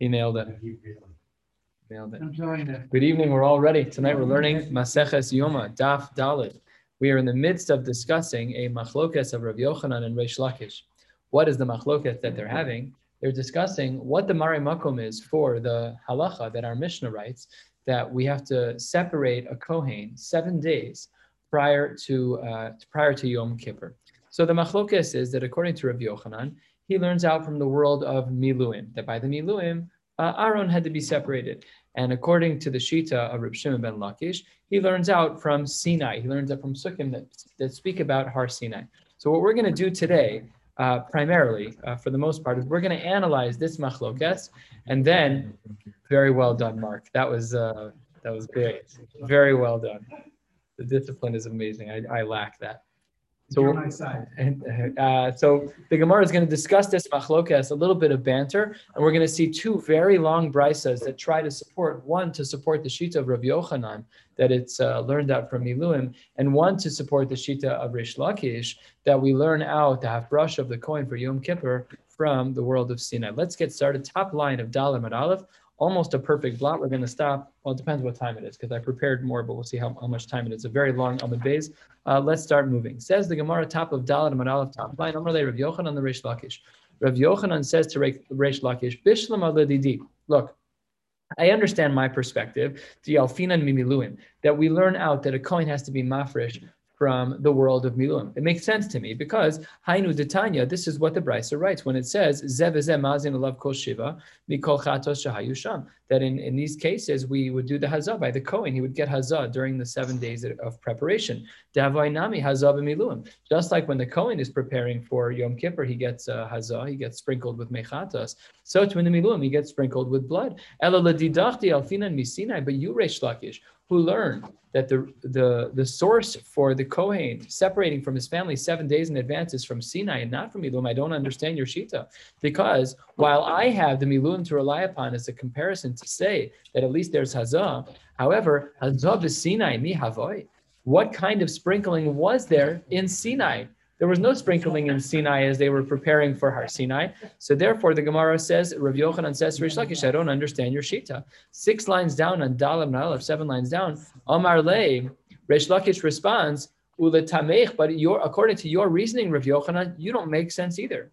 He nailed it. Nailed it. Good evening. We're all ready. Tonight we're learning Maseches Yoma, Daf Dalit. We are in the midst of discussing a machlokas of Rav Yochanan and Reish Lakish. What is the machlokas that they're having? They're discussing what the Mare Makom is for the halacha that our Mishnah writes that we have to separate a kohen seven days prior to uh, prior to Yom Kippur. So the machlokas is that according to Rav Yochanan, he learns out from the world of Miluim, that by the Miluim, uh, Aaron had to be separated. And according to the Shita of Reb Shimon ben Lakish, he learns out from Sinai. He learns out from Sukkim that, that speak about Har Sinai. So what we're going to do today, uh, primarily, uh, for the most part, is we're going to analyze this machlokas, and then, very well done, Mark. That was uh, that was great. Very well done. The discipline is amazing. I, I lack that. So, You're my side. and, uh, so the Gemara is going to discuss this machlokas, a little bit of banter, and we're going to see two very long brisas that try to support one to support the shita of Rav Yochanan that it's uh, learned out from Miluim, and one to support the shita of Rish Lakish that we learn out the half brush of the coin for Yom Kippur from the world of Sinai. Let's get started. Top line of Dalam and Aleph almost a perfect blot. We're going to stop. Well, it depends what time it is because I prepared more, but we'll see how, how much time it is. A very long Amud Beis. Uh, let's start moving. Says the Gemara, top of Dalet Amud Aleph, top line. Amar Rav Yochanan the Reish Lakish. Rav Yochanan says to Reish Lakish, Bishlam Aladidi. Look, I understand my perspective, the Alfinan Mimiluim, that we learn out that a coin has to be mafresh from the world of Miluim. It makes sense to me because Hainu Detanya, this is what the Brisa writes when it says Zev mazin alav kol shiva mikol chatos. That in, in these cases we would do the hazah by the Kohen. He would get hazah during the seven days of preparation. Davainami hazah b'miluim. Just like when the Kohen is preparing for Yom Kippur, he gets uh, hazah, he gets sprinkled with mechatos. So to in the Miluim, he gets sprinkled with blood. Ela ladidachti alfinan misinai, but you Reish Lakish who learned that the, the, the source for the Kohen separating from his family seven days in advance is from Sinai and not from Miluim. I don't understand your Shita. Because while I have the Miluim to rely upon as a comparison to say that at least there's Hazah, however, Hazah is Sinai, mi Havoy. What kind of sprinkling was there in Sinai? There was no sprinkling in Sinai as they were preparing for Har Sinai. So therefore, the Gemara says, Rav Yochanan says Rish Lakish, I don't understand your Shita. Six lines down on Dalam Nalef, seven lines down, Amar Le, Rish Lakish responds, Uletamech, but your according to your reasoning, Rav Yochanan, you don't make sense either.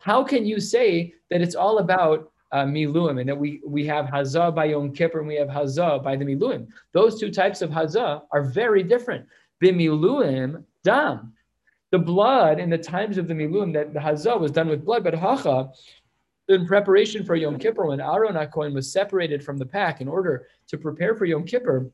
How can you say that it's all about uh, miluim, and that we, we have hazah by Yom Kippur and we have hazah by the miluim. Those two types of hazah are very different. Bimiluim, dam. The blood in the times of the Miluim, that the Hazah was done with blood, but Hacha, in preparation for Yom Kippur, when Aaron HaKohen was separated from the pack in order to prepare for Yom Kippur,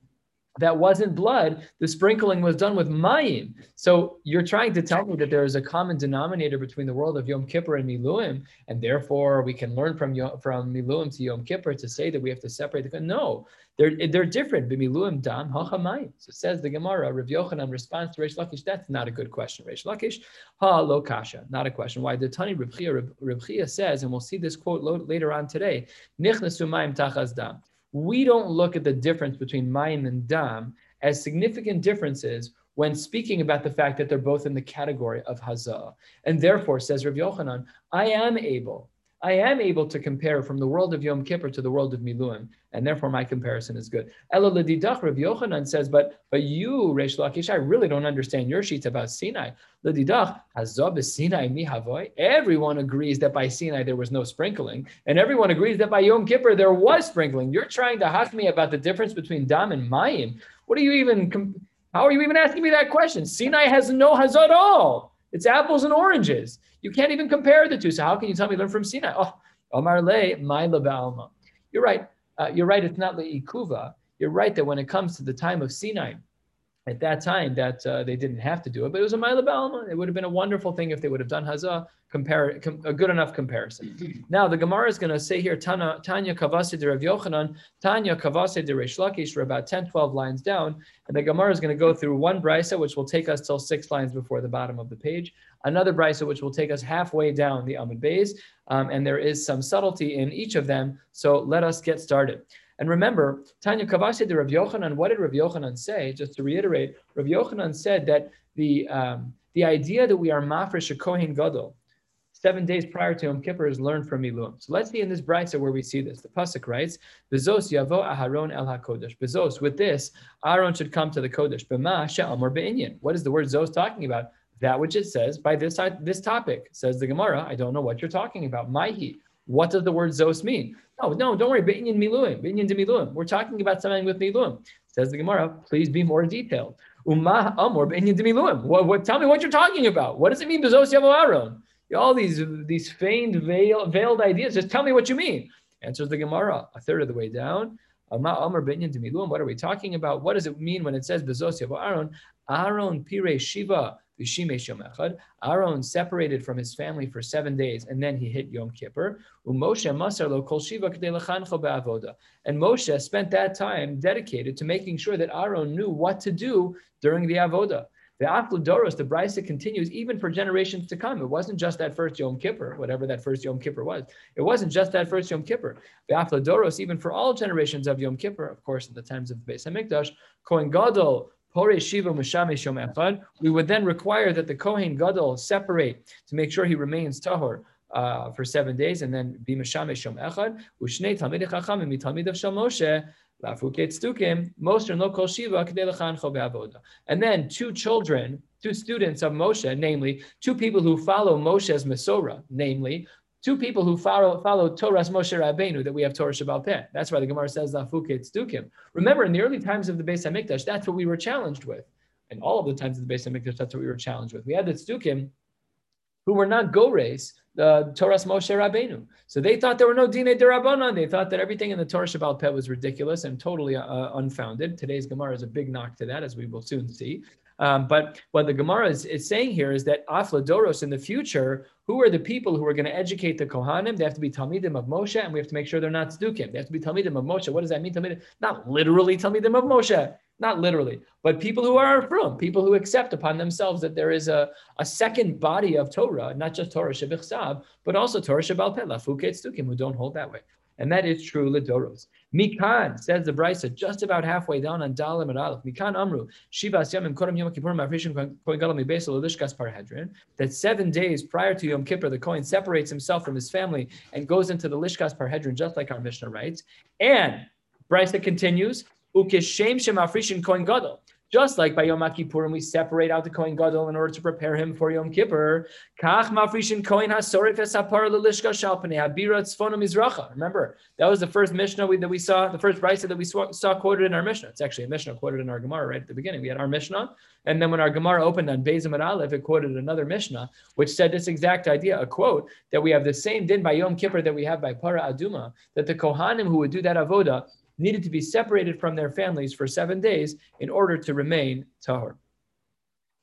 that wasn't blood. The sprinkling was done with mayim. So you're trying to tell me that there is a common denominator between the world of Yom Kippur and Miluim, and therefore we can learn from from Miluim to Yom Kippur to say that we have to separate the. No, they're they're different. Miluim dam hachamayim. So says the Gemara. Rav Yochanan responds to Reish Lakish. That's not a good question. Reish Lakish ha lo kasha. Not a question. Why the Tani Rav Chia says, and we'll see this quote later on today. Nichnasu mayim tachas dam we don't look at the difference between Mayim and Dam as significant differences when speaking about the fact that they're both in the category of Hazah. And therefore, says Rav Yochanan, I am able I am able to compare from the world of Yom Kippur to the world of Miluim, and therefore my comparison is good. Ladidach, Rav Yochanan says, but but you, Reish Lakish, I really don't understand your sheets about Sinai. Ladidach, Hazab Sinai mi havoy. Everyone agrees that by Sinai there was no sprinkling, and everyone agrees that by Yom Kippur there was sprinkling. You're trying to hack me about the difference between Dam and Mayim. What are you even? How are you even asking me that question? Sinai has no at all. It's apples and oranges. You can't even compare the two. So how can you tell me learn from Sinai? Oh, Omar Le, my Alma. You're right. Uh, you're right. It's not le'ikuva. You're right that when it comes to the time of Sinai, at that time that uh, they didn't have to do it, but it was a Maila Balma. It would have been a wonderful thing if they would have done Hazah, compare, com, a good enough comparison. Now the Gemara is going to say here, Tanya, Tanya Kavase de Rav Yochanan, Tanya Kavase de Reish Lakish, for about 10, 12 lines down. And the Gemara is going to go through one brisa, which will take us till six lines before the bottom of the page. Another brisa, which will take us halfway down the Amud Beis. Um, and there is some subtlety in each of them. So let us get started. And remember, Tanya Kavasi de Rav Yochanan, what did Rav Yochanan say? Just to reiterate, Rav Yochanan said that the, um, the idea that we are mafresh a Kohen Gadol, seven days prior to Yom Kippur is learned from Miluim. So let's see in this brisa where we see this. The pasuk writes, "Bezos yavo Aharon el hakodesh." Bezos, with this, Aaron should come to the kodesh. B'ma she'amor be'inyan. What is the word zos talking about? That which it says by this this topic says the Gemara. I don't know what you're talking about. Maihi. What does the word zos mean? No, no, don't worry. Be'inyan miluim. Be'inyan de miluim. We're talking about something with miluim. Says the Gemara. Please be more detailed. Umah amor be'inyan de miluim. What, what? Tell me what you're talking about. What does it mean? Bezos yavo Aaron all these these feigned veil, veiled ideas. Just tell me what you mean. Answers the Gemara a third of the way down. What are we talking about? What does it mean when it says Bezos Aaron? Aaron Pire Shiva Aaron separated from his family for seven days, and then he hit Yom Kippur. And Moshe spent that time dedicated to making sure that Aaron knew what to do during the avoda. The Afludoros, the Brisa continues even for generations to come. It wasn't just that first Yom Kippur, whatever that first Yom Kippur was. It wasn't just that first Yom Kippur. The Afludoros, even for all generations of Yom Kippur, of course, in the times of Beis Hamikdash, Kohen Gadol, Pore Shiva Mushamesh Yom Echad, we would then require that the Kohen Gadol separate to make sure he remains tahor uh, for seven days and then be Mishamesh Yom Echad. Ushnei Talmid Chachamim Talmid of Moshe and then two children, two students of Moshe, namely two people who follow Moshe's Mesora, namely two people who follow, follow Torah's Moshe Rabbeinu, that we have Torah Shabbat Peh. That's why the Gemara says Lafuket Stukim. Remember, in the early times of the Beis Hamikdash, that's what we were challenged with. And all of the times of the Beis Hamikdash, that's what we were challenged with. We had the Stukim who were not Gores, the Torah's Moshe Rabbeinu. So they thought there were no Dine Derabanan. They thought that everything in the Torah Shabbat Peh was ridiculous and totally uh, unfounded. Today's Gemara is a big knock to that, as we will soon see. Um, but what the Gemara is, is saying here is that Afladoros in the future, who are the people who are going to educate the Kohanim? They have to be Talmidim of Moshe, and we have to make sure they're not Stukim. They have to be Talmidim of Moshe. What does that mean, Talmidim? Not literally Talmidim of Moshe not literally, but people who are from, people who accept upon themselves that there is a, a second body of Torah, not just Torah Shebichsav, but also Torah Shabal Peh, Stukim, who don't hold that way. And that is true Lidoros. Mikan says the Brisa just about halfway down on Dalim and Aleph. Mikan Amru Shivas Yamim Kodam Yom Kippur Mafrishim Kohen Gadol Mibesel Lishkas Parhedrin. That seven days prior to Yom Kippur, the Kohen separates himself from his family and goes into the Lishkas Parhedrin, just like our Mishnah writes. And Brisa continues. Ukeshem shemafrishin kohen gadol. Just like by Yom Kippurim, we separate out the Kohen Gadol in order to prepare him for Yom Kippur. Kach mafrishin Kohen hasorif esapar lelishka shalpane habira tzfona mizracha. Remember, that was the first Mishnah we, that we saw, the first Brisa that we saw, saw, quoted in our Mishnah. It's actually a Mishnah quoted in our Gemara right at the beginning. We had our Mishnah, and then when our Gemara opened on Bezim and Aleph, it quoted another Mishnah, which said this exact idea, a quote, that we have the same din by Yom Kippur that we have by Para Aduma, that the Kohanim who would do that avoda needed to be separated from their families for seven days in order to remain tahor.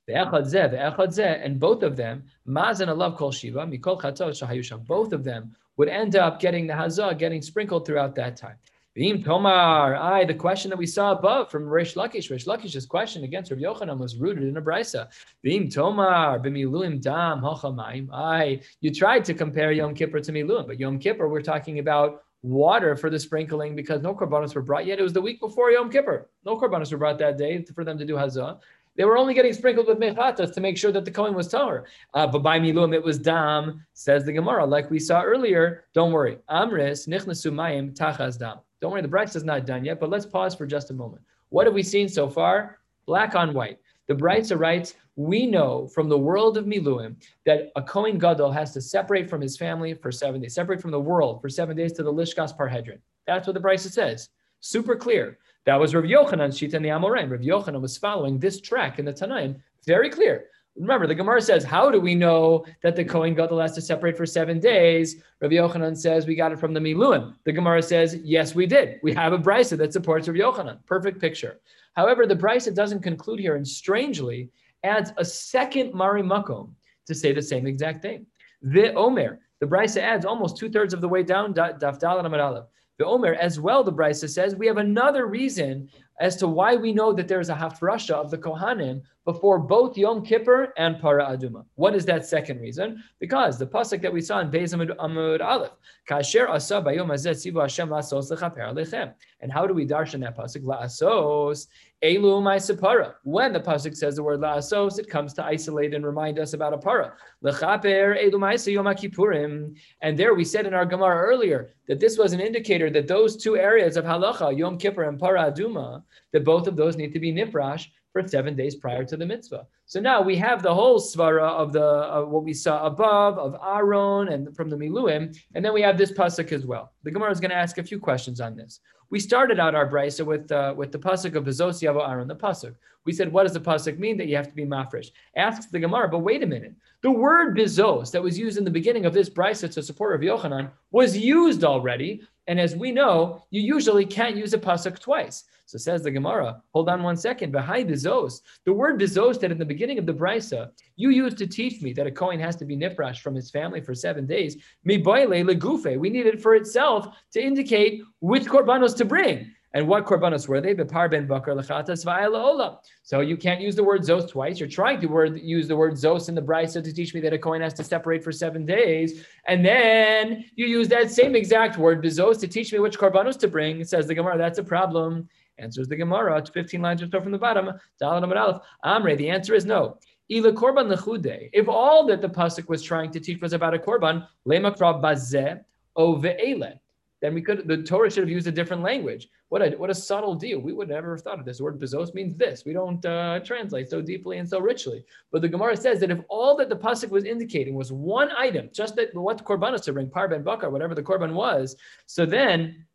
And both of them, Mazan alav kol shiva, mikol shahayusha, both of them would end up getting the hazah, getting sprinkled throughout that time. V'im tomar, I, the question that we saw above from Rish Lakish, Rish Lakish's question against Rav Yochanan was rooted in a brisa. V'im tomar, b'miluim dam hochamayim, I, you tried to compare Yom Kippur to Miluim, but Yom Kippur, we're talking about water for the sprinkling because no korbanos were brought yet. It was the week before Yom Kippur. No korbanos were brought that day for them to do hazah. They were only getting sprinkled with mechatas to make sure that the coin was tahor. Uh, but by milum it was dam, says the Gemara, like we saw earlier. Don't worry. Amris nichnasu mayim tachas dam. Don't worry, the brachas is not done yet, but let's pause for just a moment. What have we seen so far? Black on white. The Brisa writes, we know from the world of Miluim that a Kohen Gadol has to separate from his family for seven days, separate from the world for seven days to the Lishkas Parhedrin. That's what the Brisa says. Super clear. That was Rav Yochanan's sheet in the Amoraim. Rav Yochanan was following this track in the Tanaim. Very clear. Remember, the Gemara says, How do we know that the Kohen Gadol has to separate for seven days? Rav Yochanan says, We got it from the Miluim. The Gemara says, Yes, we did. We have a Brisa that supports Rav Yochanan. Perfect picture. However, the Brisa doesn't conclude here, and strangely adds a second Mari Makom to say the same exact thing. The Omer, the Brisa adds almost two thirds of the way down, Daf Dalan The Omer, as well, the Brisa says, we have another reason as to why we know that there's a hafrasha of the Kohanim before both Yom Kippur and Para Aduma. What is that second reason? Because the pasuk that we saw in Beis Amud Aleph, Kasher asa bayom hazeh tzivu Hashem lasos lechaper alechem. And how do we darshan that pasuk? La'asos elu separa. When the pasuk says the word la'asos, it comes to isolate and remind us about a para. Lechaper elu ma'isa yom kippurim. And there we said in our Gemara earlier that this was an indicator that those two areas of halacha, Yom Kippur and Para Aduma, that both of those need to be nifrash for seven days prior to the mitzvah. So now we have the whole svara of the of what we saw above of Aaron and from the Miluim, and then we have this pasuk as well. The Gemara is going to ask a few questions on this. We started out our brisa with uh, with the pasuk of Bezos Yavo Aaron, the pasuk. We said, what does the pasuk mean that you have to be mafresh? Asks the Gemara, but wait a minute. The word bezos that was used in the beginning of this brisa to support Rav Yochanan was used already, and as we know, you usually can't use a pasuk twice. So says the Gemara, hold on one second. Behind bizos, the word bizos that in the beginning of the brisa you used to teach me that a Kohen has to be nifrash from his family for seven days. Mi legufe. We need it for itself to indicate which korbanos to bring. And what korbanos were they? Bepar ben bakar lechatas va'ela So you can't use the word zos twice. You're trying to word, use the word zos in the brisa to teach me that a coin has to separate for seven days. And then you use that same exact word, bezos, to teach me which korbanos to bring. Says the Gemara, that's a problem. Answers the Gemara. It's 15 lines or so from the bottom. Amre. The answer is no. Ila korban lechude. If all that the pasuk was trying to teach was about a korban, lemakra bazeh o ve'ele, then we could. The Torah should have used a different language. What a what a subtle deal. We would never have thought of this. The word bezos means this. We don't uh, translate so deeply and so richly. But the Gemara says that if all that the pasuk was indicating was one item, just that what korbanos to bring, par ben bakar, whatever the korban was, so then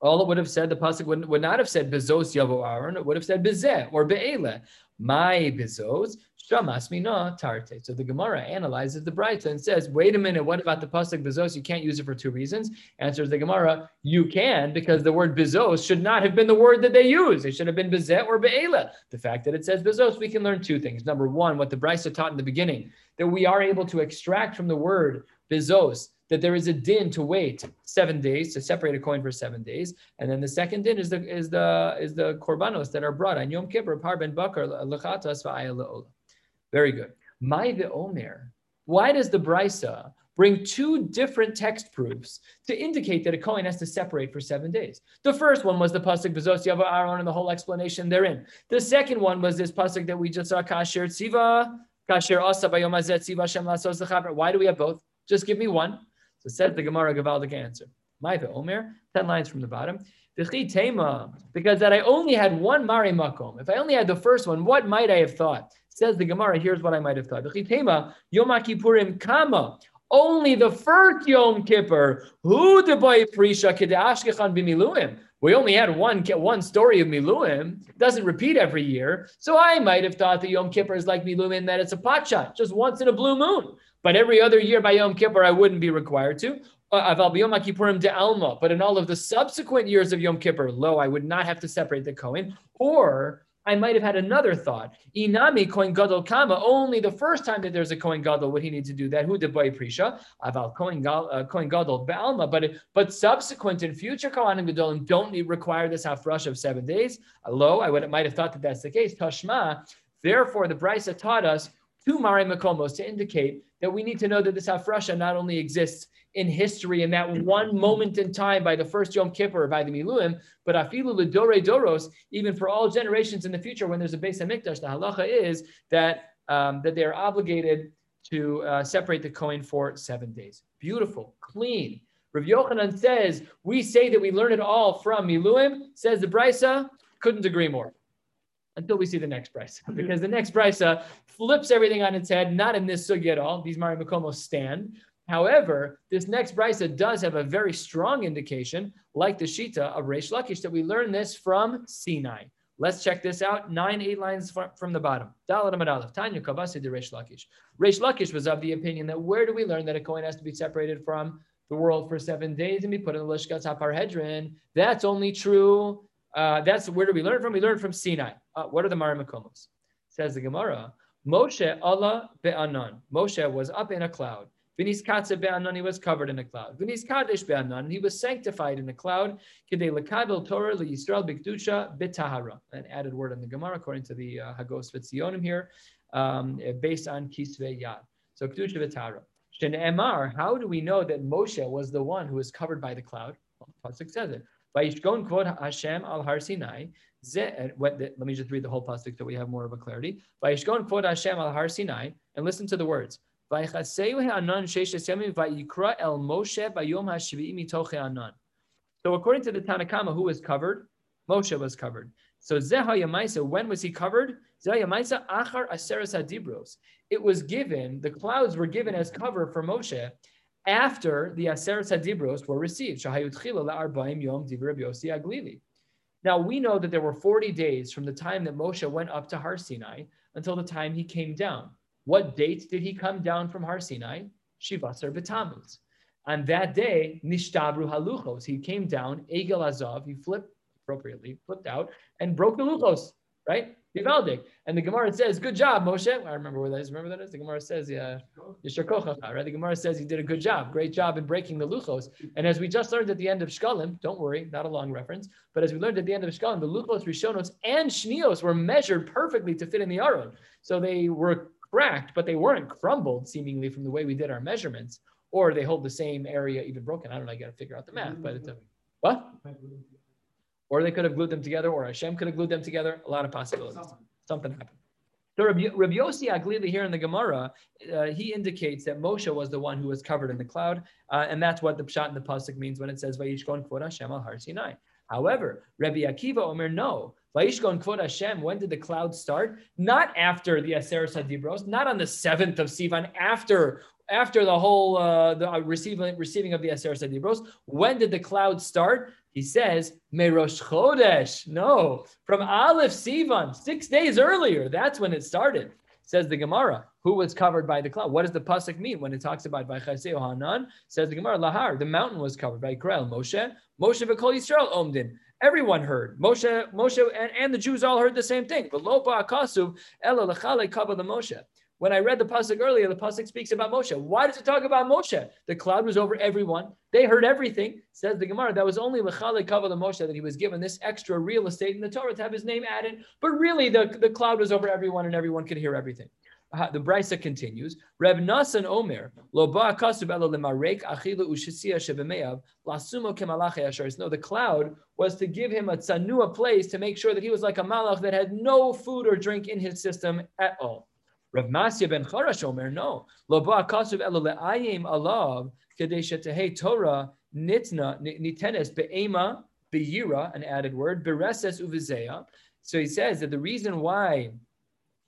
all it would have said, the pasuk would, would not have said bezos yavo Aaron, it would have said bezeh or be'ele. My bezos shamas mina tarte. So the Gemara analyzes the Brisa and says, wait a minute, what about the pasuk bezos? You can't use it for two reasons. Answers the Gemara, you can because the word bezos should not have been the word that they use. It should have been bezeh or be'ele. The fact that it says bezos, we can learn two things. Number one, what the Brisa taught in the beginning, that we are able to extract from the word bezos that there is a din to wait seven days to separate a coin for seven days, and then the second din is the is the is the korbanos that are brought on Yom Kippur, Par Ben Bakar, Lechatas Va'ayah Very good. My the Omer. Why does the Brisa bring two different text proofs to indicate that a coin has to separate for seven days. The first one was the pasuk Bezos Yava Aaron and the whole explanation therein. The second one was this pasuk that we just saw Kasher Tziva, Kasher Asa Bayom Tziva Shem Lasos Why do we have both? Just give me one. So says the Gemara Gavaldic answer. Maiva Omer, 10 lines from the bottom. Because that I only had one Mari Makom. If I only had the first one, what might I have thought? Says the Gemara, here's what I might have thought. Yom Kippurim Kama. Only the first Yom Kippur. Who the boy Prisha Kedashkechan b'miluim. We only had one one story of Miluim. It doesn't repeat every year. So I might have thought that Yom Kippur is like Miluim that it's a pot shot, just once in a blue moon. But every other year by Yom Kippur, I wouldn't be required to. Uh, but in all of the subsequent years of Yom Kippur, lo, I would not have to separate the Kohen. Or I might have had another thought. Inami Kohen Gadol Kama. Only the first time that there's a Kohen Gadol would he need to do that. Who did boy Prisha? Kohen uh, Gadol Baalma. But but subsequent and future Kohanim Gadolim don't need, require this hafresh of seven days. Lo, I would might have thought that that's the case. Tashma. Therefore, the Brisa taught us two Mari Makomos to indicate that we need to know that this Hafrasha not only exists in history in that one moment in time by the first Yom Kippur by the Miluim, but Afilu Lidore Doros, even for all generations in the future when there's a Beis Hamikdash, the halacha is that, um, that they are obligated to uh, separate the Kohen for seven days. Beautiful, clean. Rav Yochanan says, we say that we learn it all from Miluim, says the Brisa, couldn't agree more until we see the next brisa. Because the next brisa uh, flips everything on its head, not in this sugi at all. These Mari Makomos stand. However, this next brisa does have a very strong indication, like the Shita of Reish Lakish, that we learn this from Sinai. Let's check this out. Nine, eight lines from the bottom. Tanya Kavasi de Reish Lakish. Reish Lakish was of the opinion that where do we learn that a coin has to be separated from the world for seven days and be put in the Lishkat Haparhedrin? That's only true uh, that's where do we learn from? We learn from Sinai. Uh, what are the Marimakomos? Says the Gemara, Moshe Allah be'anan. Moshe was up in a cloud. Vinis katze be'anan, he was covered in a cloud. Vinis kadesh be'anan, he was sanctified in a cloud. Kidei lekabel Torah liyisrael b'kedusha b'tahara. An added word in the Gemara according to the uh, Hagos Vitzionim here, um, based on kisve yad. So kedusha b'tahara. Emar, how do we know that Moshe was the one who was covered by the cloud? Well, Pasuk says it. Vayishgon kvod Hashem al Har Sinai. Let me just read the whole pasuk so we have more of a clarity. Vayishgon kvod Hashem al Har Sinai, and listen to the words. So according to the Tanakama, who was covered? Moshe was covered. So Zehayamaisa, when was he covered? Zehayamaisa achar aseres hadibros. It was given, the clouds were given as cover for Moshe after the aseres hadibros were received. Now we know that there were 40 days from the time that Moshe went up to Har Sinai until the time he came down. What date did he come down from Har Sinai? Shivasar B'Tammuz. On that day, Nishtabru Haluchos. He came down, Egel Azov, he flipped appropriately, flipped out, and broke the Luchos, right? And the Gemara says, Good job, Moshe. I remember where that is. Remember that is? The Gemara says, Yeah, right? The Gemara says he did a good job. Great job in breaking the Luchos. And as we just learned at the end of Shkalim, don't worry, not a long reference, but as we learned at the end of Shkalim, the Luchos, Rishonos, and Shnios were measured perfectly to fit in the Aron. So they were cracked, but they weren't crumbled seemingly from the way we did our measurements, or they hold the same area even broken. I don't know. I got to figure out the math, but it's a what? Or they could have glued them together, or Hashem could have glued them together. A lot of possibilities. Something happened. So Rabbi, Rabbi Yossi Aglili here in the Gemara, uh, he indicates that Moshe was the one who was covered in the cloud, uh, and that's what the pshat in the pasuk means when it says "Vayishkon Kvod Hashem al Har Sinai." However, Rabbi Akiva Omer no, Vaishkon Kvod Hashem, when did the cloud start? Not after the Aseret Hadibros, not on the 7th of Sivan, after after the whole uh, the uh, receiving receiving of the Aseret Hadibros. When did the cloud start? He says, Merosh Chodesh. No, from Aleph Sivan, six days earlier. That's when it started. Says the Gemara, who was covered by the cloud? What does the pasuk mean when it talks about Vaychaseu Hanan? Says the Gemara, Lahar, the mountain was covered by Israel, Moshe, Moshe v'Kol Yisrael Omdin. Everyone heard. Moshe, Moshe, and, and the Jews all heard the same thing. When I read the pasuk earlier, the pasuk speaks about Moshe. Why does it talk about Moshe? The cloud was over everyone. They heard everything. Says the Gemara. That was only lechale kavod Moshe that he was given this extra real estate in the Torah to have his name added. But really, the, the cloud was over everyone, and everyone could hear everything uh, the Brisa continues. Reb Nasan Omer, lo ba kasub elo lemarek achilu ushisia shebemeyav lasumo kemalach asharis. No, the cloud was to give him a tsanua place to make sure that he was like a malach that had no food or drink in his system at all. Rav Masya ben Charash Omer, no. Lo ba kasub elo leayim alav kadesha tehe Torah nitna nitenes be'ema be'yira, an added word, bereses uvizeya. So he says that the reason why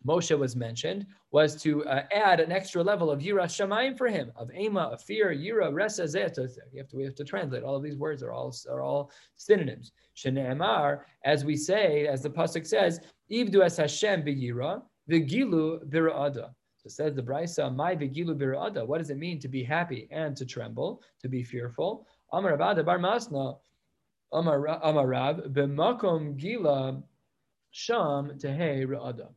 Moshe was mentioned was to uh, add an extra level of Yira Shamayim for him, of Ema, of fear, Yira, Resa, Zeta. You have to, we have to translate. All of these words are all, are all synonyms. Shene'emar, as we say, as the Pasuk says, Ivdu es Hashem b'yira, v'gilu b'ra'ada. So says the Brisa, my v'gilu b'ra'ada. What does it mean to be happy and to tremble, to be fearful? Amar bar Masna, Amar Rav, b'makom gila sham tehe ra'ada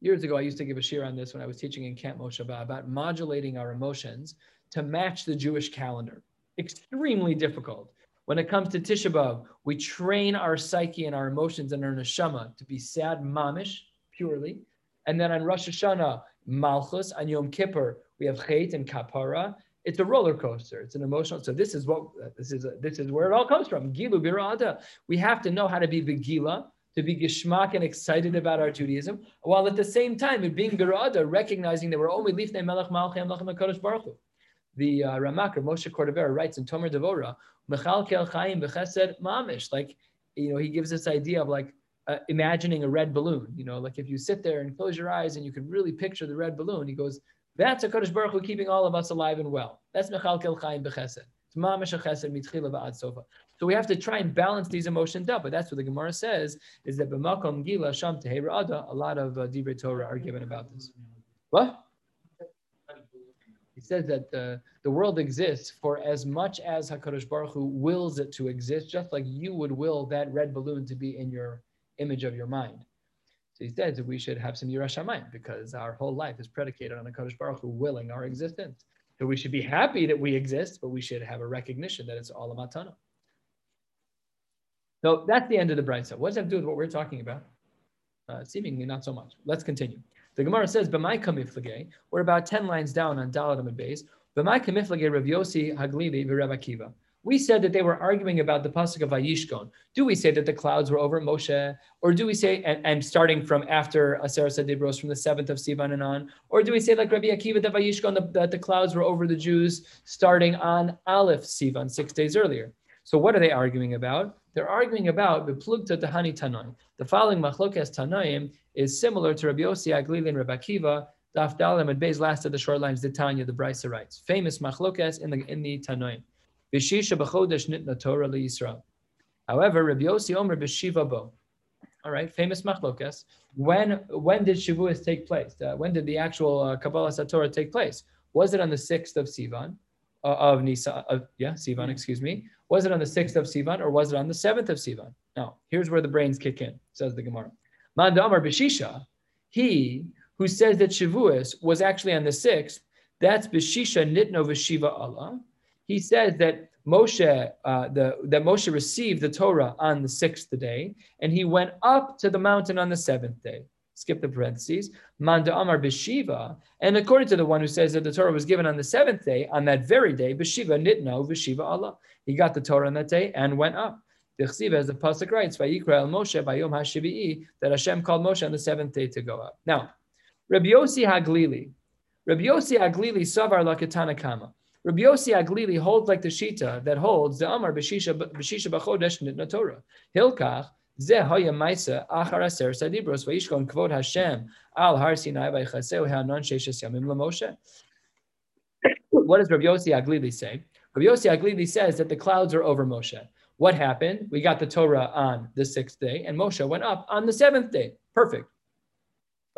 years ago, I used to give a shir on this when I was teaching in Camp Moshaba about modulating our emotions to match the Jewish calendar. Extremely difficult. When it comes to Tisha B'Av, we train our psyche and our emotions and our neshama to be sad mamish, purely. And then on Rosh Hashanah, Malchus, on Yom Kippur, we have Chet and Kapara. It's a roller coaster. It's an emotional. So this is what this is. This is where it all comes from. Gilu birada. We have to know how to be vigila to be gishmak and excited about our Judaism, while at the same time in being garada, recognizing that we're only lifnei melech malchem lachem hakadosh baruch Hu. The uh, Ramakar Moshe Cordovero writes in Tomer Devora, Mechal kel chaim mamish, like you know he gives this idea of like uh, imagining a red balloon. You know, like if you sit there and close your eyes and you can really picture the red balloon, he goes, that's a Kodesh Baruch Hu keeping all of us alive and well. That's Mechal kel chaim b'chesed. It's mamish a chesed mitchila ba'ad sofa. So we have to try and balance these emotions up. But that's what the Gemara says is that b'makom gila sham ada. A lot of uh, Torah are given about this. What? He says that the world exists for as much as Hakadosh Baruch Hu wills it to exist, just like you would will that red balloon to be in your image of your mind. So he says that we should have some Yerushalayim because our whole life is predicated on Hakadosh Baruch Hu willing our existence. So we should be happy that we exist, but we should have a recognition that it's all a matana. So that's the end of the brisa. What does that do with what we're talking about? Uh, seemingly not so much. Let's continue. The Gemara says, "B'may kamiflage." We're about ten lines down on Dalat Amid Beis. B'may kamiflage Rav Yossi Haglili v'Rav Akiva. We said that they were arguing about the pasuk of Vayishkon. Do we say that the clouds were over Moshe, or do we say and, and starting from after Aser Sadibros from the seventh of Sivan and on, or do we say like Rabbi Akiva that Vayishkon that the clouds were over the Jews starting on Aleph Sivan six days earlier? So what are they arguing about? They're arguing about the plugta tahani tanai. The following machlokes tanaim is similar to Rabbi Yossi Aglili and Rabbi Akiva. Daf Dalam and Beis last of the short lines. The Tanya, the Brisa writes, famous machlokes in the in the Tanoim. B'shisha b'chodesh nitna Torah. However, Rabbi Yossi Omer b'shiva bo. All right, famous machlokas. When when did Shavuos take place? Uh, when did the actual uh, Kabbalah Satorah take place? Was it on the sixth of Sivan, uh, of Nisa? Of, yeah, Sivan. Excuse me. Was it on the sixth of Sivan or was it on the seventh of Sivan? Now, here's where the brains kick in. Says the Gemara. Man Damar b'shisha. He who says that Shavuos was actually on the sixth. That's b'shisha nitno v'shiva Allah he says that Moshe, uh, the, that Moshe received the Torah on the sixth day, and he went up to the mountain on the seventh day. Skip the parentheses. Manda Amar Beshiva, and according to the one who says that the Torah was given on the seventh day, on that very day, Beshiva Nitno Beshiva Allah. He got the Torah on that day and went up. The Chsiva, as the pasuk writes, Vayikra El Moshe Bayom Hashivi'i, that Hashem called Moshe on the seventh day to go up. Now, Rabbi Yossi Haglili, Rabbi Yossi Haglili Savar Lakatana Kama. Rabbi Yossi Aglili holds like the Shita that holds the Amar b'shisha b'chodesh nitna Torah. Hilkach ze haya ma'isa achar aser sadibros vayishkon kvod Hashem al har Sinai vaychaseu ha'anon sheishes yamim lamoshe. What does Rabbi Yossi Aglili say? Rabbi Yossi Aglili says that the clouds are over Moshe. What happened? We got the Torah on the sixth day, and Moshe went up on the seventh day. Perfect.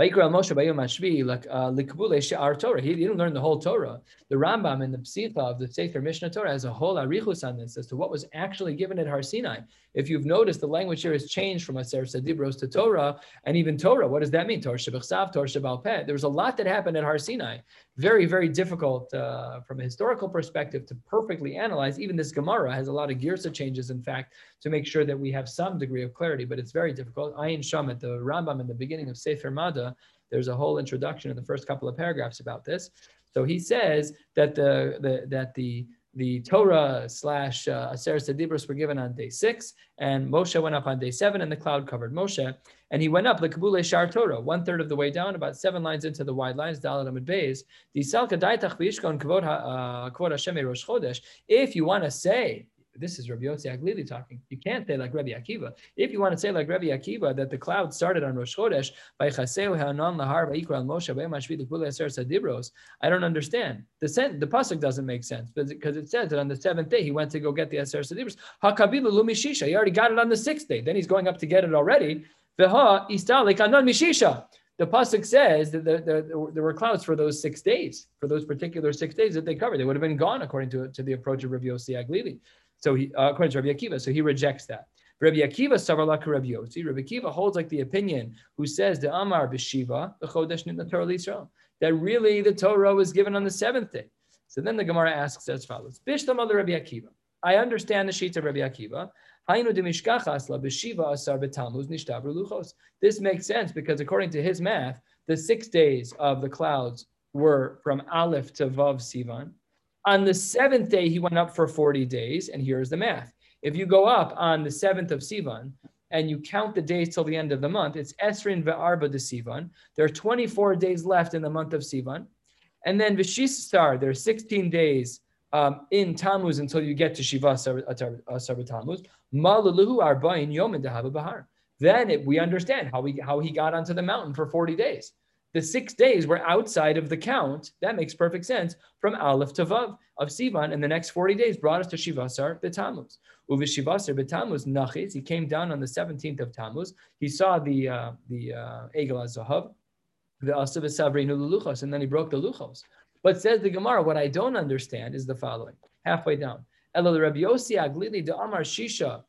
Vayikra Moshe Bayom Hashvi like uh, she'ar Torah. He didn't learn the whole Torah. The Rambam in the Psitha of the Sefer Mishnah Torah has a whole arichus on this as to what was actually given at Har Sinai. If you've noticed, the language here has changed from Aser Sadibros to Torah, and even Torah. What does that mean? Torah Shabbat Torah Shabbat Peh. There was a lot that happened at Har Sinai. Very, very difficult uh, from a historical perspective to perfectly analyze. Even this Gemara has a lot of girsa changes, in fact, to make sure that we have some degree of clarity, but it's very difficult. Ayin Shamet, the Rambam in the beginning of Sefer Mada, there's a whole introduction in the first couple of paragraphs about this. So he says that the, the that the the Torah slash uh, Aser Sedibros were given on day six, and Moshe went up on day seven, and the cloud covered Moshe. And he went up, the Kabule Shar Torah, one third of the way down, about seven lines into the wide lines, Dalit Amid Beis. Uh, if you want to say this is Rabbi Yossi Aglili talking. You can't say like Rabbi Akiva. If you want to say like Rabbi Akiva that the cloud started on Rosh Chodesh by Chaseu Hanan Lahar Vaikra Al Moshe Sadibros, I don't understand. The the pasuk doesn't make sense because it says that on the seventh day he went to go get the Aser Sadibros. Hakabilu Lumi Shisha. He already got it on the sixth day. Then he's going up to get it already. Veha Istalik Anan Mishisha. The pasuk says that there, there, there, were clouds for those six days, for those particular six days that they covered. They would have been gone according to, to the approach of Rabbi Yossi Aglili. So he, uh, according to Rabbi Akiva, so he rejects that. Rabbi Akiva Rabbi. Rabbi Akiva holds like the opinion who says the Amar b'shiva the chodesh Torah Yisrael that really the Torah was given on the seventh day. So then the Gemara asks as follows: Bishlam of Rabbi Akiva. I understand the sheets of Rabbi Akiva. This makes sense because according to his math, the six days of the clouds were from Aleph to Vav Sivan, on the seventh day, he went up for 40 days. And here's the math. If you go up on the seventh of Sivan and you count the days till the end of the month, it's Esrin Ve'arba de Sivan. There are 24 days left in the month of Sivan. And then Vishistar, there are 16 days um, in Tammuz until you get to Shiva Sarva Tammuz. Malaluhu Arba'in Yom Bahar. Then it, we understand how, we, how he got onto the mountain for 40 days. The six days were outside of the count. That makes perfect sense from Aleph to Vav of Sivan. And the next 40 days brought us to Shivasar Betamuz. Uvishivasar Betamuz Nachis. He came down on the 17th of Tammuz. He saw the uh, the uh, Egel Zahav, the Asav Savrinu Luchos, and then he broke the Luchos. But says the Gemara, what I don't understand is the following. Halfway down. Elul Rabbi Yossi Aglili de Amar Shisha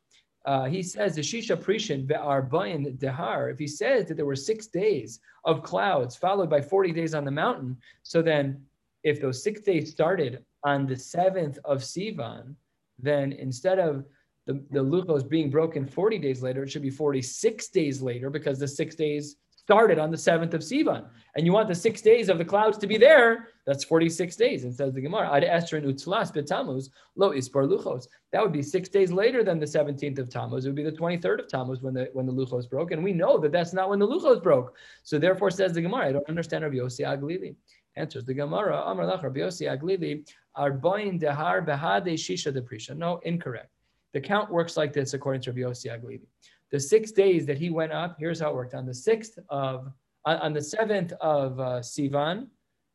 uh, he says the Shisha Prishin Ve'arbayin Dehar, if he says that there were six days of clouds followed by 40 days on the mountain, so then if those six days started on the seventh of Sivan, then instead of the, the luchos being broken 40 days later, it should be 46 days later because the six days started on the seventh of Sivan. And you want the six days of the clouds to be there, that's 46 days. And says the Gemara, Ad Esther and Utzlas betamuz lo ispar luchos. That would be six days later than the 17th of Tammuz. It would be the 23rd of Tammuz when the when the luchos broke. And we know that that's not when the luchos broke. So therefore, says the Gemara, I don't understand Rabbi Yossi Aglili. Answers the Gemara, Amar Lach Rabbi Yossi Aglili, Arboin dehar behade shisha deprisha. No, incorrect. The count works like this according to Rabbi Yossi Aglili. The six days that he went up, here's how it worked. On the sixth of, on the seventh of uh, Sivan,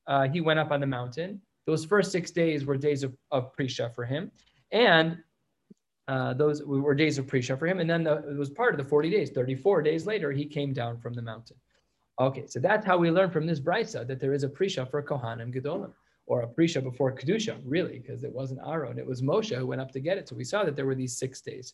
uh, he went up on the mountain. Those first six days were days of, of Prisha for him. And uh, those were days of Prisha for him. And then the, it was part of the 40 days. 34 days later, he came down from the mountain. Okay, so that's how we learn from this brisa that there is a Prisha for Kohanim Gedolim or a Prisha before Kedusha, really, because it wasn't Aaron, it was Moshe who went up to get it. So we saw that there were these six days.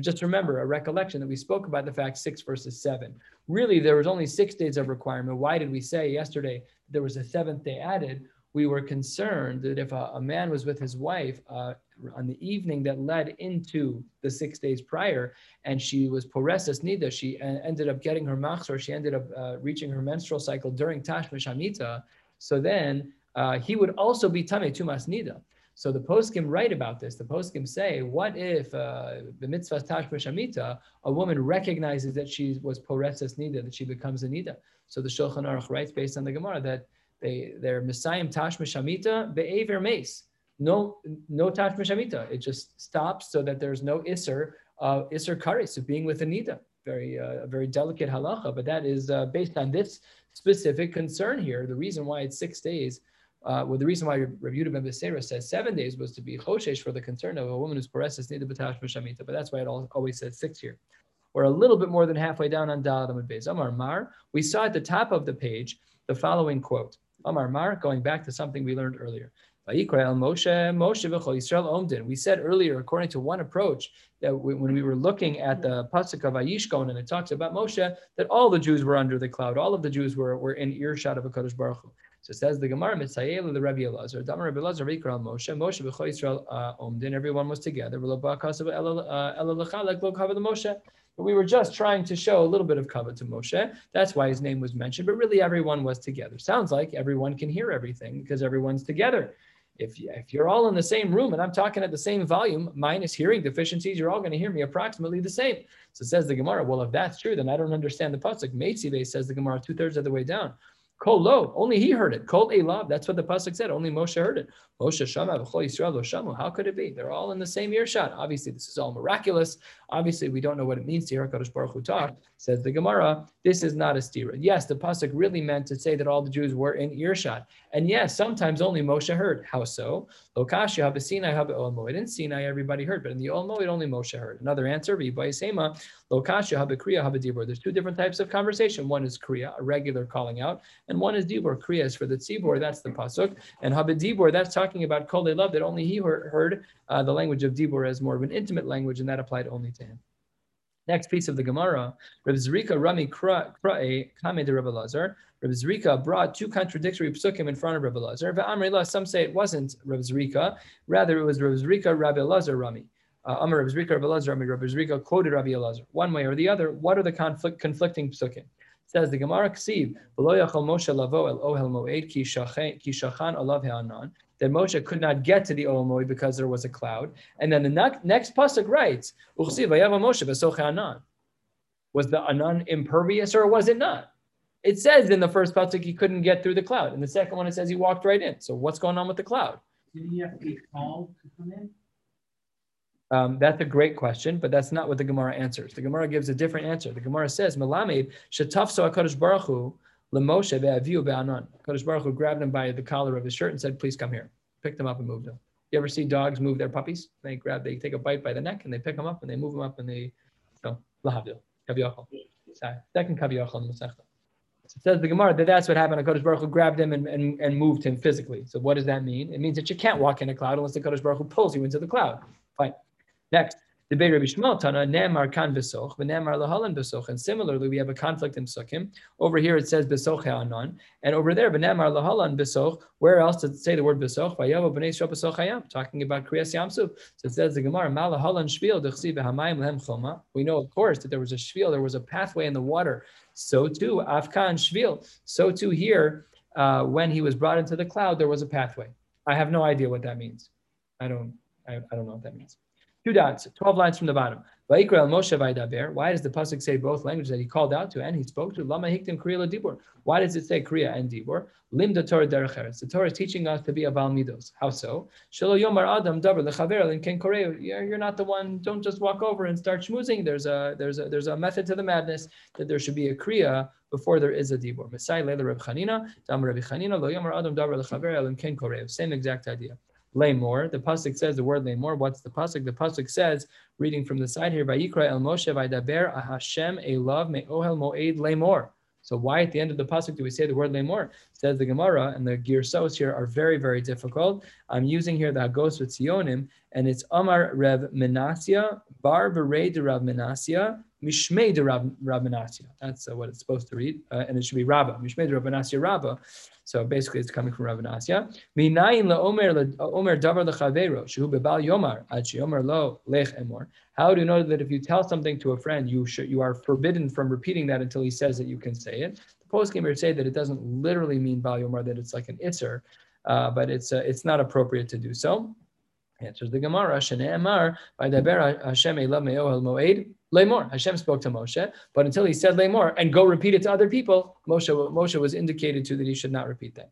Just remember a recollection that we spoke about the fact six versus seven. Really, there was only six days of requirement. Why did we say yesterday there was a seventh day added? We were concerned that if a, a man was with his wife uh, on the evening that led into the six days prior, and she was poresis nida, she ended up getting her machzor, she ended up uh, reaching her menstrual cycle during Tashmish Hamita. So then uh, he would also be Tame Tumas Nida. So the poskim write about this. The poskim say, what if uh, the mitzvah tashmish amita, a woman recognizes that she was poretzes nida, that she becomes a nida. So the Shulchan Aruch writes based on the Gemara that they they're messiahim tashmish amita be'aver mace. No no tashmish amita. It just stops so that there's no isser uh, isser karis of being with a nida. Very uh, very delicate halacha, but that is uh, based on this specific concern here. The reason why it's six days uh, well, the reason why Rabbi Yehuda ben Beseira says seven days was to be choshesh for the concern of a woman who's paresis needed b'tash b'shamita, but that's why it always says six here. We're a little bit more than halfway down on Dalad Amud. Amar Mar, we saw at the top of the page the following quote. Amar Mar, going back to something we learned earlier. We said earlier, according to one approach, that when we were looking at the pasuk of Ayishkon and it talks about Moshe, that all the Jews were under the cloud, all of the Jews were, were in earshot of a Kadosh Baruch Hu. So it says the Gemara Mitzayel the Rabbi Elazar. Damar Rabbi Elazar Vikral Moshe. Moshe b'Chol Yisrael uh, Omdin. Everyone was together. Moshe. But we were just trying to show a little bit of cover to Moshe. That's why his name was mentioned. But really, everyone was together. Sounds like everyone can hear everything because everyone's together. If, if you're all in the same room and I'm talking at the same volume, minus hearing deficiencies, you're all going to hear me approximately the same. So says the Gemara. Well, if that's true, then I don't understand the pasuk. Meitzive says the Gemara two thirds of the way down. Kol lo, only he heard it. Kol elav, that's what the pasuk said. Only Moshe heard it. Moshe shama v'chol Yisrael lo shamu. How could it be? They're all in the same earshot. Obviously, this is all miraculous. Obviously, we don't know what it means to hear Hakadosh Baruch Hu talk. Says the Gemara, this is not a stira. Yes, the pasuk really meant to say that all the Jews were in earshot, and yes, sometimes only Moshe heard. How so? Lokashi have Sinai have Moed. In Sinai, everybody heard, but in the Ol Moed, only Moshe heard. Another answer, Sema, Lokashi have Kriya have Dibur. There's two different types of conversation. One is Kriya, a regular calling out, and one is Dibur. Kriya is for the Tzibur, that's the pasuk, and Habedibur, that's talking about Kol Love that only he heard. Uh, the language of Dibur as more of an intimate language, and that applied only to him. Next piece of the Gemara, Reb Zrika Rami Kra'e Kame de Reb Elazar. Reb Zrika brought two contradictory psukim in front of Reb. Ve'amrila, some say it wasn't Reb Zrika, rather it was Reb Zrika Rabbi Elazar Rami. Uh, Amar Reb Zrika Rabbi Elazar Rami. Reb Zrika quoted Rabbi Elazar. One way or the other, what are the conflict, conflicting psukim? Says the Gemara Ksiv, Moshe lavo el ohel moed ki shachan he'anan that Moshe could not get to the Olomoi because there was a cloud. And then the ne- next pasuk writes, Moshe Was the Anan impervious or was it not? It says in the first pasuk he couldn't get through the cloud. In the second one it says he walked right in. So what's going on with the cloud? Did he have to be called to come in? Um, that's a great question, but that's not what the Gemara answers. The Gemara gives a different answer. The Gemara says, "Melamed shetafso Hakadosh Baruch Hu Lemoshe ve'aviu be'anan. Kodesh Baruch Hu grabbed him by the collar of his shirt and said, "Please come here." Picked him up and moved him. You ever see dogs move their puppies? They grab, they take a bite by the neck and they pick them up and they move them up and they so lahavdil kaviyachol. Second kaviyachol in Masechta. It says the Gemara that that's what happened. Kodesh Baruch Hu grabbed him and, and, and moved him physically. So what does that mean? It means that you can't walk in a cloud unless the Kodesh Baruch Hu pulls you into the cloud. Fine. Next. The Beir Rabbi Shmuel Tana, Ne'emar kan besoch, v'ne'emar lahalan besoch. And similarly, we have a conflict in Psukim. Over here it says besoch and over there, v'ne'emar lahalan besoch. Where else does it say the word besoch? V'yavo b'nei Yisrael besoch hayam, talking about Kriyas Yamsuf. So it says the Gemara, ma lahalan shvil dechsi v'hamayim lehem choma. We know, of course, that there was a shvil, there was a pathway in the water. So too, afkan shvil. So too here, uh, when he was brought into the cloud, there was a pathway. I have no idea what that means. I don't, I, I don't know what that means. Two dots, 12 lines from the bottom. Why does the pasuk say both languages that he called out to and he spoke to? Why does it say kriya and dibur? The Torah is teaching us to be a balmidos. How so? You're not the one. Don't just walk over and start schmoozing. There's a there's a there's a method to the madness that there should be a kriya before there is a dibur. Same exact idea. Lamor. The pasuk says the word lamor. What's the pasuk? The pasuk says, reading from the side here, Vayikra el Moshe vaydaber Hashem elav me'ohel moed lamor. So why at the end of the pasuk do we say the word lemor? Says the Gemara, and the girsos here are very, very difficult. I'm using here the Hagos with Sionim, and it's Amar Rev Menasya, Bar Berei de Rav Menasya, Mishmei de Rav, Rav Menasya. That's uh, what it's supposed to read, uh, and it should be Rabba, Mishmei de Rav Menasya Rabba. So basically, it's coming from Rav Menasya. Minayin omer davar lechavero shehu bebal yomar ad lo lech emor. How do you know that if you tell something to a friend, you should you are forbidden from repeating that until he says that you can say it? The post gamer say that it doesn't literally mean bal yomar that it's like an itzer, uh, but it's uh, it's not appropriate to do so. Answers the Gemara, Shne'emar, by Daber Hashem Elav Me'ohel Moed, Lemor. Hashem spoke to Moshe, but until he said Lemor and go repeat it to other people, Moshe, Moshe was indicated to that he should not repeat that.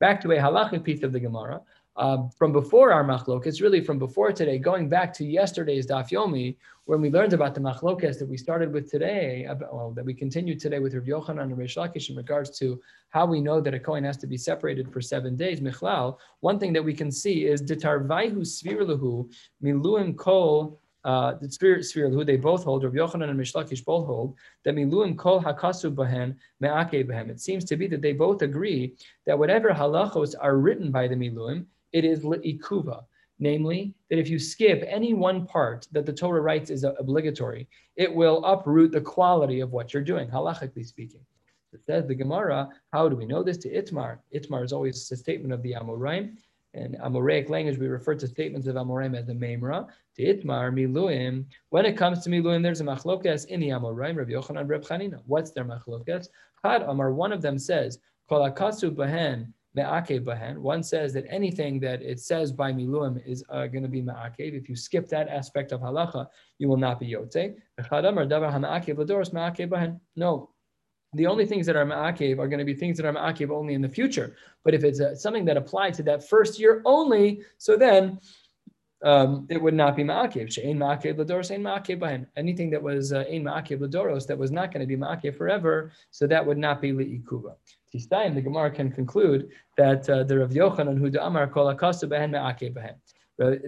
Back to a halachic piece of the Gemara. Uh, from before our machlok, it's really from before today, going back to yesterday's daf yomi, when we learned about the machlokas that we started with today, well, that we continued today with Rav Yochanan and Reish Lakish in regards to how we know that a coin has to be separated for seven days, michlal. One thing that we can see is ditarvaihu svirlahu miluim kol uh, the spirit sphere who they both hold, Rav Yochanan and Mishlakish both hold, that miluim kol hakasu bahen me'ake bahem. It seems to be that they both agree that whatever halachos are written by the miluim, it is li'ikuva. Namely, that if you skip any one part that the Torah writes is obligatory, it will uproot the quality of what you're doing, halachically speaking. It says the Gemara, how do we know this? To Itmar. Itmar is always a statement of the Amoraim. In Amoraic language, we refer to statements of Amoraim as the Memra. To Itmar, Miluim. When it comes to Miluim, there's a machlokas in the Amoraim, Rav Yochanan, Rav Chanina. What's their machlokas? Chad Amar, one of them says, Kol akasu bahen me'akev. One says that anything that it says by miluim is uh, going to be me'akev. If you skip that aspect of halacha, you will not be yote. No, the only things that are ma'akev are going to be things that are ma'akev only in the future. But if it's uh, something that applied to that first year only, so then um, it would not be ma'akev. She'ein ma'akev ladoros, ein ma'akev bahen. Anything that was uh, ma'akev ladoros that was not going to be ma'akev forever, so that would not be li'ikuva. Tistayim, the Gemara can conclude that uh, the Rav Yochanan who Amar kol akasu behen me'akev bahen.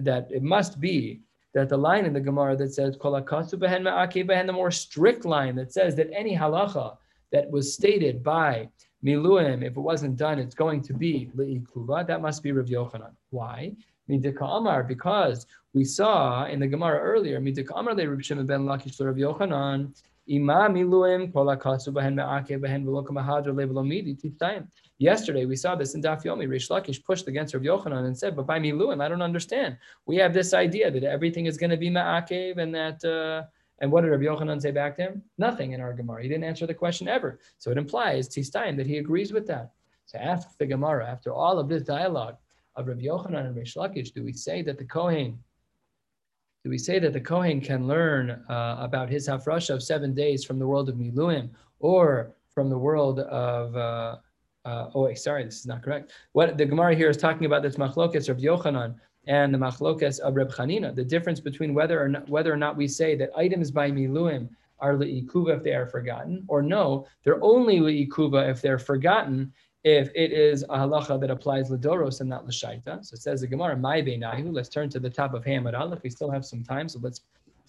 That it must be that the line in the Gemara that says kol akasu behen me'akev bahen, the more strict line that says that any halacha that was stated by Miluim, if it wasn't done, it's going to be Li'ikuva. That must be Rav Yochanan. Why? Midika Amar, because we saw in the Gemara earlier, Midika Amar le Rav Shimon ben Lakish Rav Yochanan. Yesterday, we saw this in Daf Yomi. Rish Lakish pushed against Rav Yochanan and said, but by Miluim, I don't understand. We have this idea that everything is going to be Me'akev and that... Uh, and what did Rabbi Yochanan say back to him? Nothing in our Gemara. He didn't answer the question ever. So it implies, Tistayim, that he agrees with that. So ask the Gemara, after all of this dialogue of Rabbi Yochanan and Rish Lakish, do we say that the Kohen, do we say that the Kohen can learn uh, about his hafrasha of seven days from the world of Miluim or from the world of, uh, uh, oh wait, sorry, this is not correct. What the Gemara here is talking about this machlokas of Yochanan and the machlokas of Reb Chanina, the difference between whether or not, whether or not we say that items by miluim are le'ikuva if they are forgotten, or no, they're only le'ikuva if they're forgotten, if it is a halacha that applies ledoros and not l'shaita. So it says the Gemara, my beinahu. Let's turn to the top of Hamad Aleph. We still have some time, so let's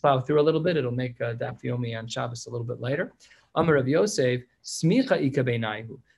plow through a little bit. It'll make uh, Daf on Shabbos a little bit later. Amar of Yosef, smicha ika.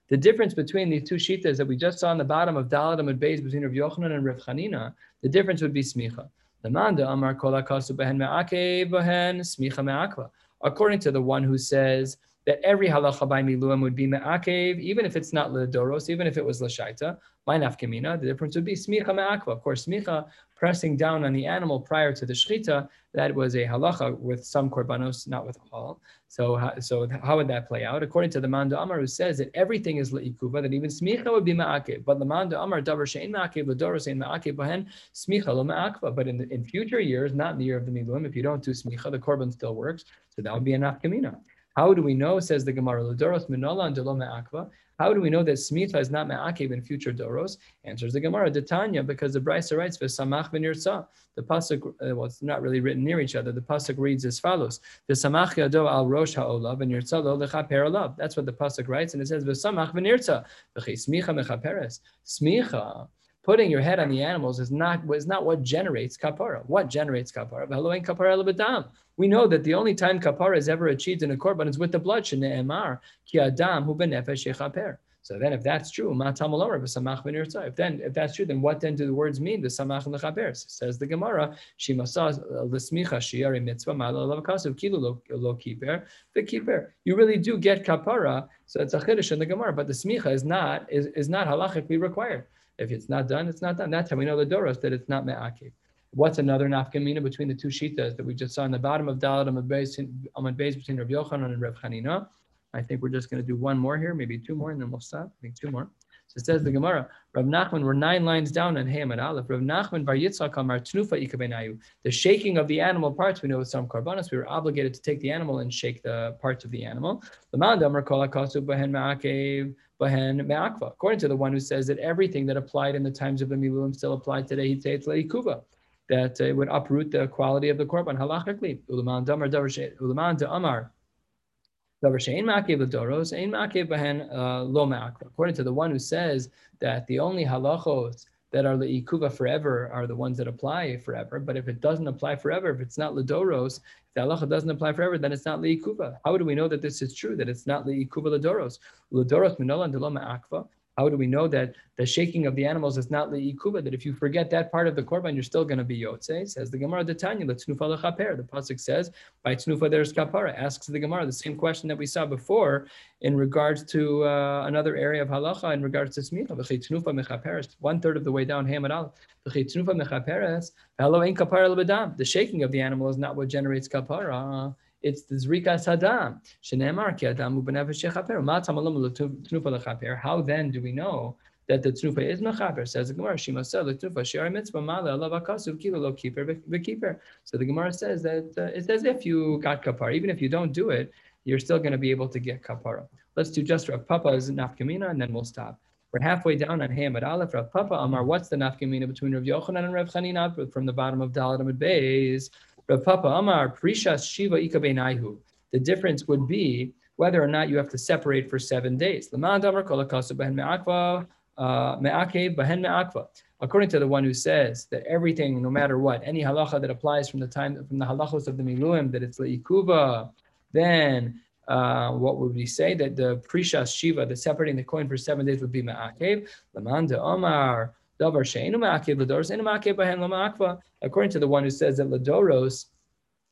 The difference between these two shitas that we just saw on the bottom of Daled Amud Beis between Rav Yochanan and Rav Chanina, the difference would be smicha. The Lamanda Amar Kol HaKasu Behen Me'akev Behen Smicha Me'akva. According to the one who says that every halacha by miluim would be me'akev, even if it's not ledoros, even if it was l'shaita, my nafkamina, the difference would be smicha me'akva. Of course, smicha, pressing down on the animal prior to the shchita, that was a halacha with some korbanos, not with all. So, so how would that play out? According to the Manda Amar, who says that everything is le'ikuva, that even smicha would be ma'akev. But the Manda Amar, davar she'en ma'akev, ledoros she'en ma'akev bahen, smicha lo ma'akva. But in, in future years, not in the year of the miluim, if you don't do smicha, the korban still works. So that would be a nafkamina. How do we know, says the Gemara, Lodoros minola and delo me'akva? How do we know that smicha is not me'akev in future doros? Answers the Gemara, Detanya, because the Brisa writes, V'samach v'nirsa. The pasuk, uh, well, it's not really written near each other. The pasuk reads as follows: V'samach yado al rosh ha'olav v'nirsa lo lechaper alav. That's what the pasuk writes, and it says V'samach v'nirsa v'chi smicha mechaperes. Smicha. Putting your head on the animals is not was not what generates kapara. What generates kapara? V'haloin kapara lebedam. We know that the only time kapara is ever achieved in a korban is with the blood. Shne'emar ki adam hu benefesh yechaper. So then, if that's true. If then, if that's true, then what then do the words mean? The samach and lechaper says the Gemara. Shimasa uh, shiari mitzvah kilu. You really do get kapara. So it's a chiddush in the Gemara, but the smicha is not is, is not halachically required. If it's not done, it's not done. That's how we know the doros that it's not me'akiv. What's another nafkamina between the two shitas that we just saw in the bottom of Daled Amad Beis between Rav Yochanan and Rav Chanina? I think we're just going to do one more here, maybe two more, and then we'll stop. I think two more. So it says the Gemara, Rav Nachman, we're nine lines down on Ham and Aleph. Rav Nachman Bar Yitzchak Amar Tnufa Ikabenayu. The shaking of the animal parts, we know with some karbanos, we were obligated to take the animal and shake the parts of the animal. According to the one who says that everything that applied in the times of the Miluim still applied today, he'd say it's Le'ikuva. That it would uproot the quality of the korban halachically. Ulaman Damar Ulaman Amar. Ma'akev bahen uh. According to the one who says that the only halachos that are le'ikuva forever are the ones that apply forever. But if it doesn't apply forever, if it's not ledoros, if the halacha doesn't apply forever, then it's not le'ikuva. How do we know that this is true, that it's not le'ikuva ledoros? Ledoros minola and lo ma'akva. How do we know that the shaking of the animals is not le'ikuva? That if you forget that part of the korban, you're still going to be yotze. Says the Gemara, the Tanya, le'tznufa lechaper. The pasuk says, by tznufa there's kapara. Asks the Gemara the same question that we saw before in regards to uh, another area of halacha in regards to smicha. V'chei tznufa mechaperes. One third of the way down, hamad al. V'chei tznufa mechaperes. Ein kapara lebedam. The shaking of the animal is not what generates kapara. It's the zrikas hadam. Shenemar ki adam lechaper. How then do we know that the tnufa is mechaper? Says the Gemara, Shima said l'tnufa shi'ar mitzvah mala alav akasuv kilo lo keeper v'keeper. So the Gemara says that uh, it's as if you got kapara. Even if you don't do it, you're still going to be able to get kapara. Let's do just Rav Papa's nafkamina, and then we'll stop. We're halfway down on Hamad Aleph. Rav Papa Amar, what's the nafkamina between Rav Yochanan and Rav Chanina from the bottom of Daled Amid Beis? Rav Papa Amar, Prishas Shiva Ikabenaihu. The difference would be whether or not you have to separate for seven days. Uh. According to the one who says that everything, no matter what, any halacha that applies from the time from the halachos of the miluim, that it's leikuba, then uh, what would we say? That the prishas shiva, the separating the coin for seven days, would be ma'akev. Lamanda Omar. According to the one who says that ladoros,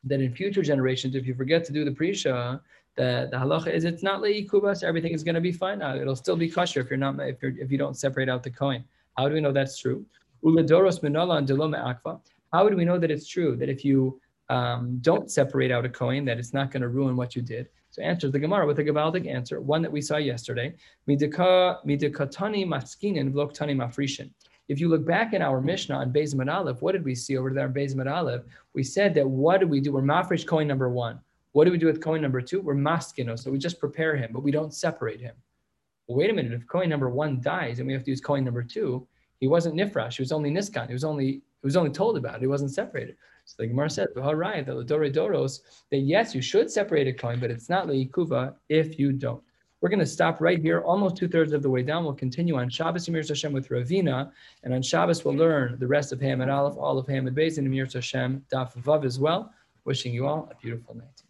that in future generations, if you forget to do the prisha, the, the halacha is it's not le'ikubas, everything is going to be fine. Now it'll still be kosher if you're not if you're if you don't separate out the coin. How do we know that's true? Uladoros and deloma akva. How do we know that it's true that if you um, don't separate out a coin, that it's not going to ruin what you did? So answers the Gemara with a Gabaldic answer, one that we saw yesterday. Midika midikatani maskinin vloktani mafrishin. If you look back in our Mishnah on Beis Aleph, what did we see over there on Beis Aleph? We said that what do we do? We're mafresh coin number one. What do we do with coin number two? We're maskino, so we just prepare him, but we don't separate him. Well, wait a minute, if coin number one dies and we have to use coin number two, he wasn't nifrash, he was only niskan, he was only he was only told about it, he wasn't separated. So the Gemara said, right, the Dore Doros, that yes, you should separate a coin, but it's not leikuva if you don't. We're going to stop right here, almost two thirds of the way down. We'll continue on Shabbos Emir Hashem with Ravina, and on Shabbos we'll learn the rest of Ham Aleph, all of Ham Beis, and Emir Hashem Daf Vav as well. Wishing you all a beautiful night.